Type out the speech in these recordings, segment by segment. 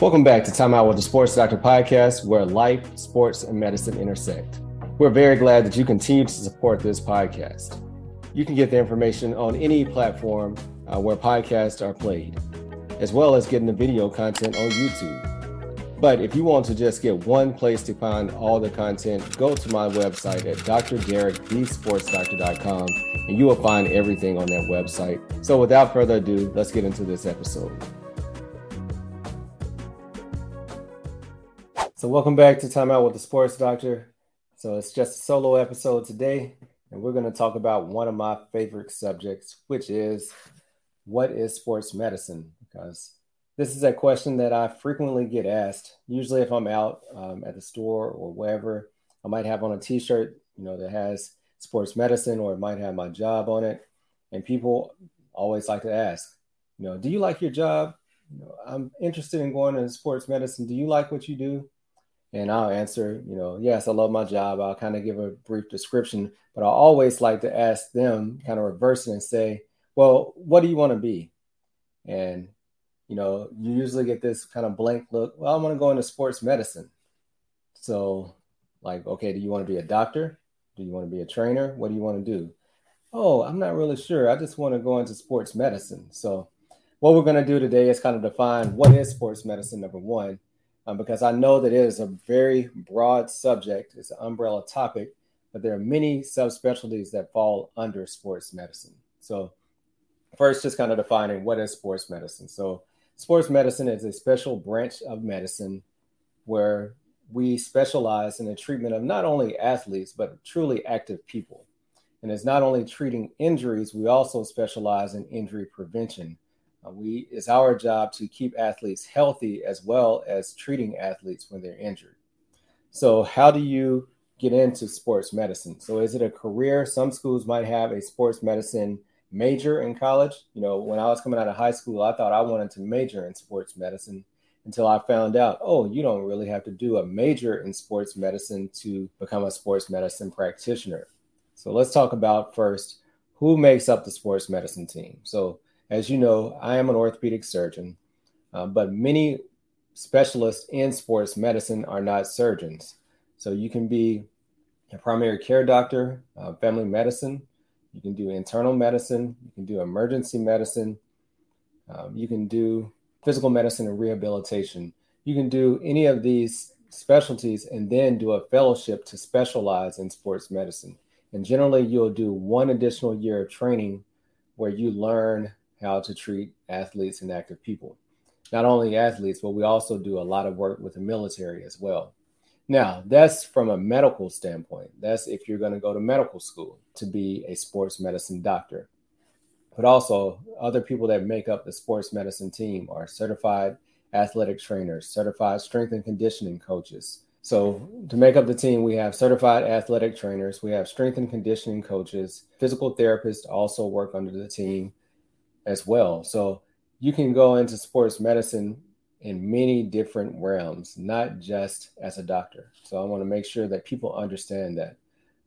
Welcome back to Time Out with the Sports Doctor podcast, where life, sports, and medicine intersect. We're very glad that you continue to support this podcast. You can get the information on any platform uh, where podcasts are played, as well as getting the video content on YouTube. But if you want to just get one place to find all the content, go to my website at drderekthesportsdoctor.com and you will find everything on that website. So without further ado, let's get into this episode. So welcome back to Time Out with the Sports Doctor. So it's just a solo episode today, and we're going to talk about one of my favorite subjects, which is what is sports medicine? Because this is a question that I frequently get asked. Usually, if I'm out um, at the store or wherever, I might have on a T-shirt, you know, that has sports medicine, or it might have my job on it. And people always like to ask, you know, do you like your job? You know, I'm interested in going into sports medicine. Do you like what you do? And I'll answer, you know, yes, I love my job. I'll kind of give a brief description, but I always like to ask them, kind of reverse it and say, well, what do you want to be? And you know, you usually get this kind of blank look. Well, I want to go into sports medicine. So, like, okay, do you want to be a doctor? Do you want to be a trainer? What do you want to do? Oh, I'm not really sure. I just want to go into sports medicine. So, what we're going to do today is kind of define what is sports medicine, number one, um, because I know that it is a very broad subject, it's an umbrella topic, but there are many subspecialties that fall under sports medicine. So, first, just kind of defining what is sports medicine. So, Sports medicine is a special branch of medicine where we specialize in the treatment of not only athletes, but truly active people. And it's not only treating injuries, we also specialize in injury prevention. Uh, we, it's our job to keep athletes healthy as well as treating athletes when they're injured. So, how do you get into sports medicine? So, is it a career? Some schools might have a sports medicine major in college. You know, when I was coming out of high school, I thought I wanted to major in sports medicine until I found out, oh, you don't really have to do a major in sports medicine to become a sports medicine practitioner. So let's talk about first who makes up the sports medicine team. So, as you know, I am an orthopedic surgeon, uh, but many specialists in sports medicine are not surgeons. So, you can be a primary care doctor, uh, family medicine, you can do internal medicine, you can do emergency medicine, um, you can do physical medicine and rehabilitation. You can do any of these specialties and then do a fellowship to specialize in sports medicine. And generally, you'll do one additional year of training where you learn how to treat athletes and active people. Not only athletes, but we also do a lot of work with the military as well. Now, that's from a medical standpoint. That's if you're going to go to medical school to be a sports medicine doctor. But also, other people that make up the sports medicine team are certified athletic trainers, certified strength and conditioning coaches. So, to make up the team, we have certified athletic trainers, we have strength and conditioning coaches, physical therapists also work under the team as well. So, you can go into sports medicine in many different realms, not just as a doctor. So I want to make sure that people understand that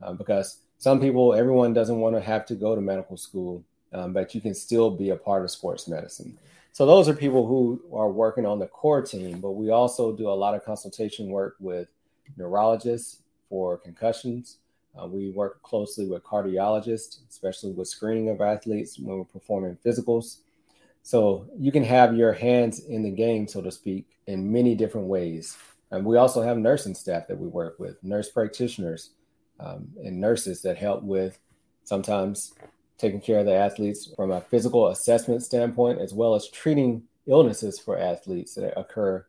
um, because some people, everyone doesn't want to have to go to medical school, um, but you can still be a part of sports medicine. So those are people who are working on the core team, but we also do a lot of consultation work with neurologists for concussions. Uh, we work closely with cardiologists, especially with screening of athletes when we're performing physicals. So you can have your hands in the game, so to speak, in many different ways. And we also have nursing staff that we work with, nurse practitioners um, and nurses that help with sometimes taking care of the athletes from a physical assessment standpoint, as well as treating illnesses for athletes that occur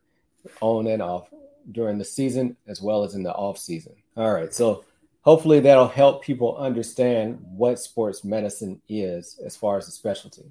on and off during the season, as well as in the off season. All right. So hopefully that'll help people understand what sports medicine is as far as the specialty.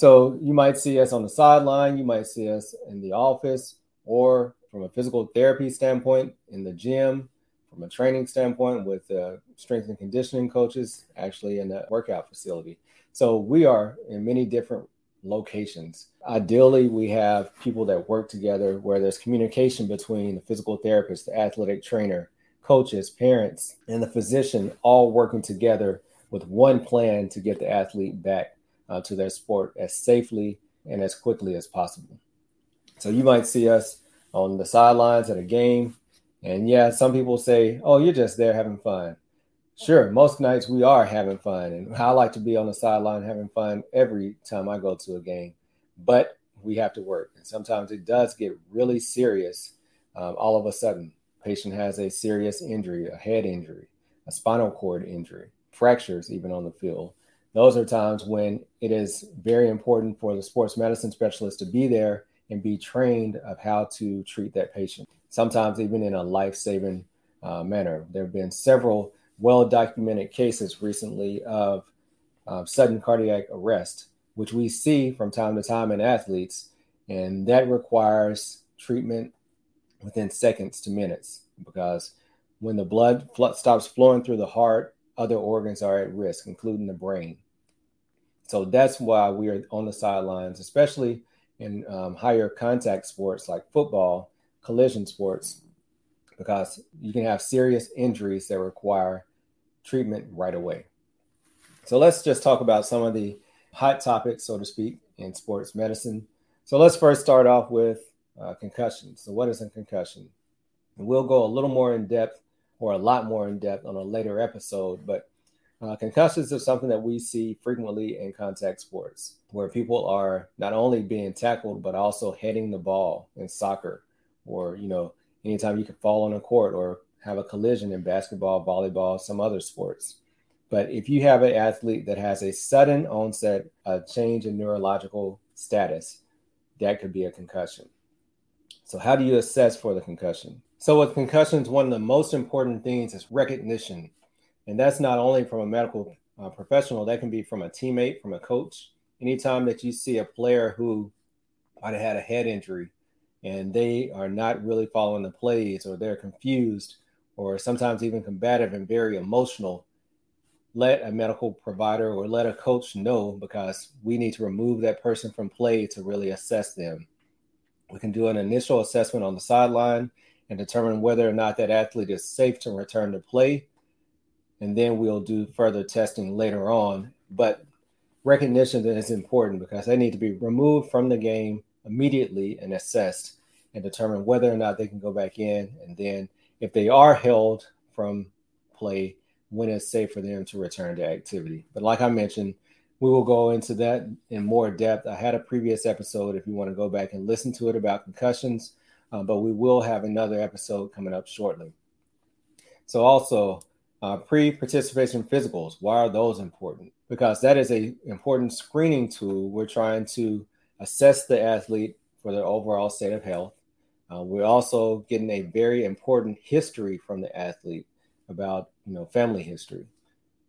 So you might see us on the sideline, you might see us in the office, or from a physical therapy standpoint in the gym, from a training standpoint with uh, strength and conditioning coaches, actually in the workout facility. So we are in many different locations. Ideally, we have people that work together where there's communication between the physical therapist, the athletic trainer, coaches, parents, and the physician all working together with one plan to get the athlete back uh, to their sport as safely and as quickly as possible. So you might see us on the sidelines at a game. And yeah, some people say, oh, you're just there having fun. Sure, most nights we are having fun. And I like to be on the sideline having fun every time I go to a game. But we have to work. And sometimes it does get really serious um, all of a sudden. Patient has a serious injury, a head injury, a spinal cord injury, fractures even on the field. Those are times when it is very important for the sports medicine specialist to be there and be trained of how to treat that patient, sometimes even in a life saving uh, manner. There have been several well documented cases recently of uh, sudden cardiac arrest, which we see from time to time in athletes, and that requires treatment within seconds to minutes because when the blood fl- stops flowing through the heart, other organs are at risk, including the brain. So that's why we are on the sidelines, especially in um, higher contact sports like football, collision sports, because you can have serious injuries that require treatment right away. So let's just talk about some of the hot topics, so to speak, in sports medicine. So let's first start off with uh, concussion. So, what is a concussion? And we'll go a little more in depth or a lot more in depth on a later episode, but uh, concussions are something that we see frequently in contact sports, where people are not only being tackled but also heading the ball in soccer, or you know, anytime you can fall on a court or have a collision in basketball, volleyball, some other sports. But if you have an athlete that has a sudden onset, a change in neurological status, that could be a concussion. So, how do you assess for the concussion? So, with concussions, one of the most important things is recognition and that's not only from a medical uh, professional, that can be from a teammate, from a coach. Anytime that you see a player who might have had a head injury and they are not really following the plays or they're confused or sometimes even combative and very emotional, let a medical provider or let a coach know because we need to remove that person from play to really assess them. We can do an initial assessment on the sideline and determine whether or not that athlete is safe to return to play and then we'll do further testing later on. But recognition is important because they need to be removed from the game immediately and assessed and determine whether or not they can go back in. And then if they are held from play, when it's safe for them to return to activity. But like I mentioned, we will go into that in more depth. I had a previous episode if you want to go back and listen to it about concussions, uh, but we will have another episode coming up shortly. So, also, uh, pre-participation physicals, why are those important? Because that is a important screening tool. We're trying to assess the athlete for their overall state of health. Uh, we're also getting a very important history from the athlete about you know family history.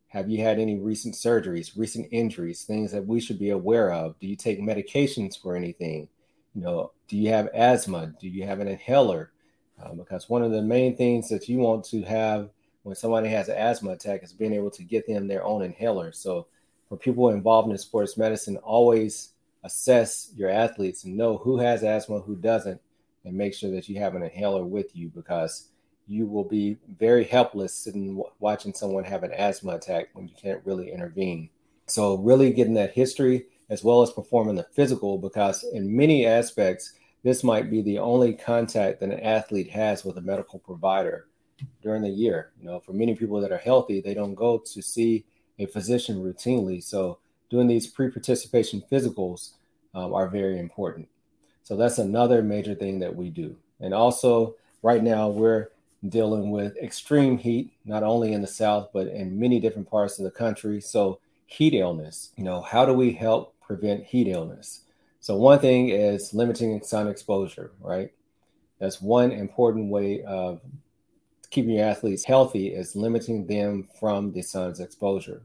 Have you had any recent surgeries, recent injuries, things that we should be aware of? Do you take medications for anything? You know, do you have asthma? Do you have an inhaler? Uh, because one of the main things that you want to have when somebody has an asthma attack is being able to get them their own inhaler. So for people involved in sports medicine, always assess your athletes and know who has asthma, who doesn't, and make sure that you have an inhaler with you because you will be very helpless sitting watching someone have an asthma attack when you can't really intervene. So really getting that history as well as performing the physical because in many aspects this might be the only contact that an athlete has with a medical provider during the year. You know, for many people that are healthy, they don't go to see a physician routinely. So doing these pre-participation physicals um, are very important. So that's another major thing that we do. And also, right now we're dealing with extreme heat, not only in the South but in many different parts of the country. So heat illness. You know, how do we help prevent heat illness? So one thing is limiting sun exposure, right? That's one important way of keeping your athletes healthy is limiting them from the sun's exposure,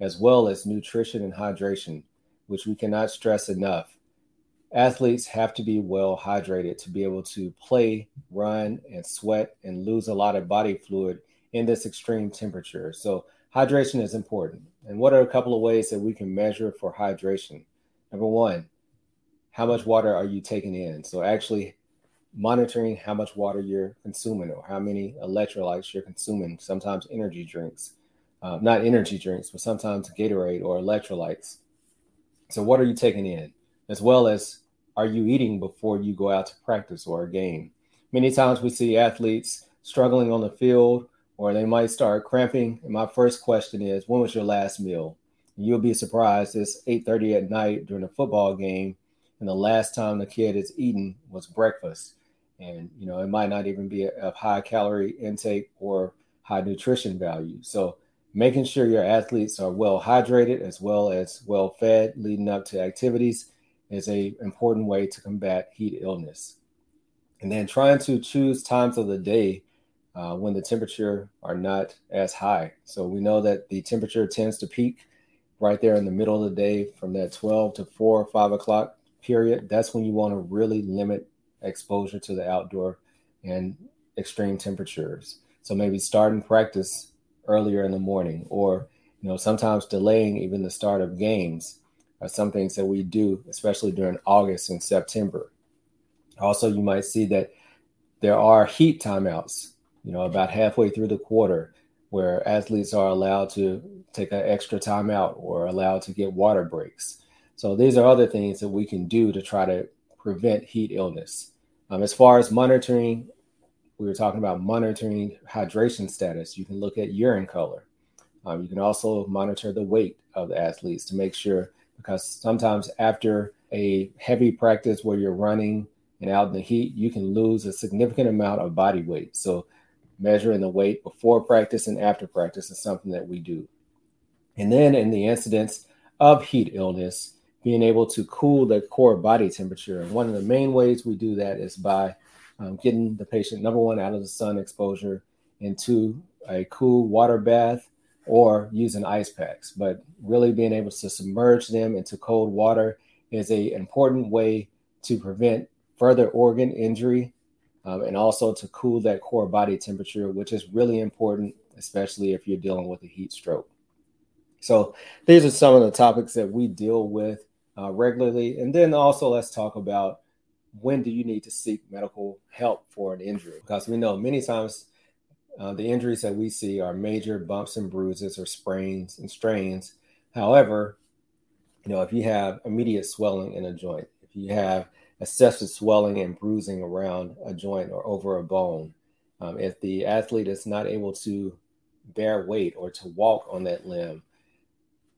as well as nutrition and hydration, which we cannot stress enough. Athletes have to be well hydrated to be able to play, run, and sweat and lose a lot of body fluid in this extreme temperature. So, hydration is important. And what are a couple of ways that we can measure for hydration? Number one, how much water are you taking in? So, actually monitoring how much water you're consuming or how many electrolytes you're consuming, sometimes energy drinks, uh, not energy drinks, but sometimes Gatorade or electrolytes. So, what are you taking in? as well as are you eating before you go out to practice or a game? Many times we see athletes struggling on the field or they might start cramping. And my first question is, when was your last meal? You'll be surprised. It's 8:30 at night during a football game, and the last time the kid has eaten was breakfast. And you know, it might not even be of high calorie intake or high nutrition value. So making sure your athletes are well hydrated as well as well fed leading up to activities is a important way to combat heat illness. And then trying to choose times of the day uh, when the temperature are not as high. So we know that the temperature tends to peak right there in the middle of the day from that 12 to 4 or 5 o'clock period. That's when you want to really limit exposure to the outdoor and extreme temperatures. So maybe starting practice earlier in the morning or you know sometimes delaying even the start of games are some things that we do especially during August and September. Also you might see that there are heat timeouts you know, about halfway through the quarter, where athletes are allowed to take an extra timeout or allowed to get water breaks. So these are other things that we can do to try to prevent heat illness. Um, as far as monitoring, we were talking about monitoring hydration status. You can look at urine color. Um, you can also monitor the weight of the athletes to make sure, because sometimes after a heavy practice where you're running and out in the heat, you can lose a significant amount of body weight. So measuring the weight before practice and after practice is something that we do. And then in the incidence of heat illness, being able to cool the core body temperature. And one of the main ways we do that is by um, getting the patient, number one, out of the sun exposure, into a cool water bath or using ice packs. But really being able to submerge them into cold water is a important way to prevent further organ injury um, and also to cool that core body temperature, which is really important, especially if you're dealing with a heat stroke. So, these are some of the topics that we deal with uh, regularly. And then also, let's talk about when do you need to seek medical help for an injury? Because we know many times uh, the injuries that we see are major bumps and bruises or sprains and strains. However, you know, if you have immediate swelling in a joint, you have excessive swelling and bruising around a joint or over a bone. Um, if the athlete is not able to bear weight or to walk on that limb,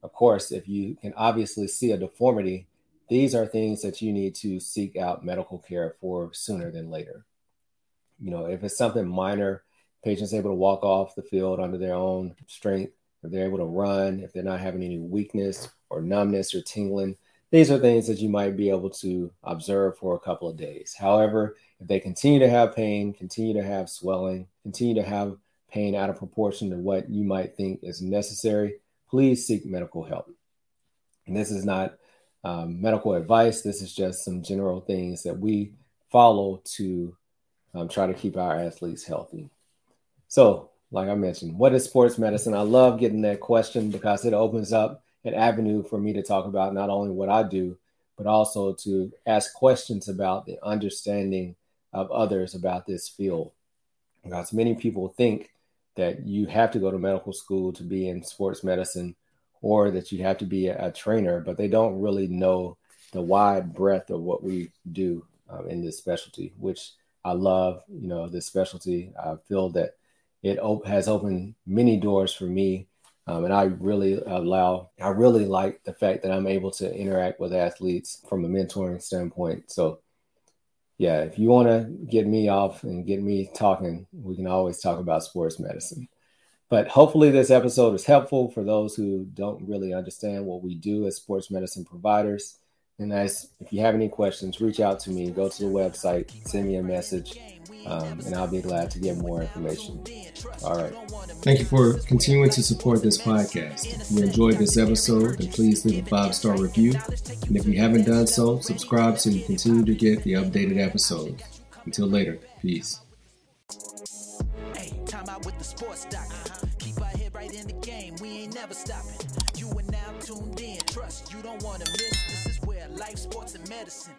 of course, if you can obviously see a deformity, these are things that you need to seek out medical care for sooner than later. You know, if it's something minor, patients able to walk off the field under their own strength, if they're able to run, if they're not having any weakness or numbness or tingling, these are things that you might be able to observe for a couple of days. However, if they continue to have pain, continue to have swelling, continue to have pain out of proportion to what you might think is necessary, please seek medical help. And this is not um, medical advice, this is just some general things that we follow to um, try to keep our athletes healthy. So, like I mentioned, what is sports medicine? I love getting that question because it opens up an avenue for me to talk about not only what I do, but also to ask questions about the understanding of others about this field. Because many people think that you have to go to medical school to be in sports medicine or that you have to be a, a trainer, but they don't really know the wide breadth of what we do um, in this specialty, which I love. You know, this specialty, I feel that it op- has opened many doors for me um, and I really allow, I really like the fact that I'm able to interact with athletes from a mentoring standpoint. So, yeah, if you want to get me off and get me talking, we can always talk about sports medicine. But hopefully, this episode is helpful for those who don't really understand what we do as sports medicine providers. And as if you have any questions, reach out to me. Go to the website, send me a message, um, and I'll be glad to get more information. All right. Thank you for continuing to support this podcast. If you enjoyed this episode, then please leave a five star review. And if you haven't done so, subscribe so you continue to get the updated episodes. Until later, peace. Hey, time out with the sports Keep our head right in the game. We ain't never stopping. You are now tuned in. Trust you don't want to miss. This is where life, sports, and medicine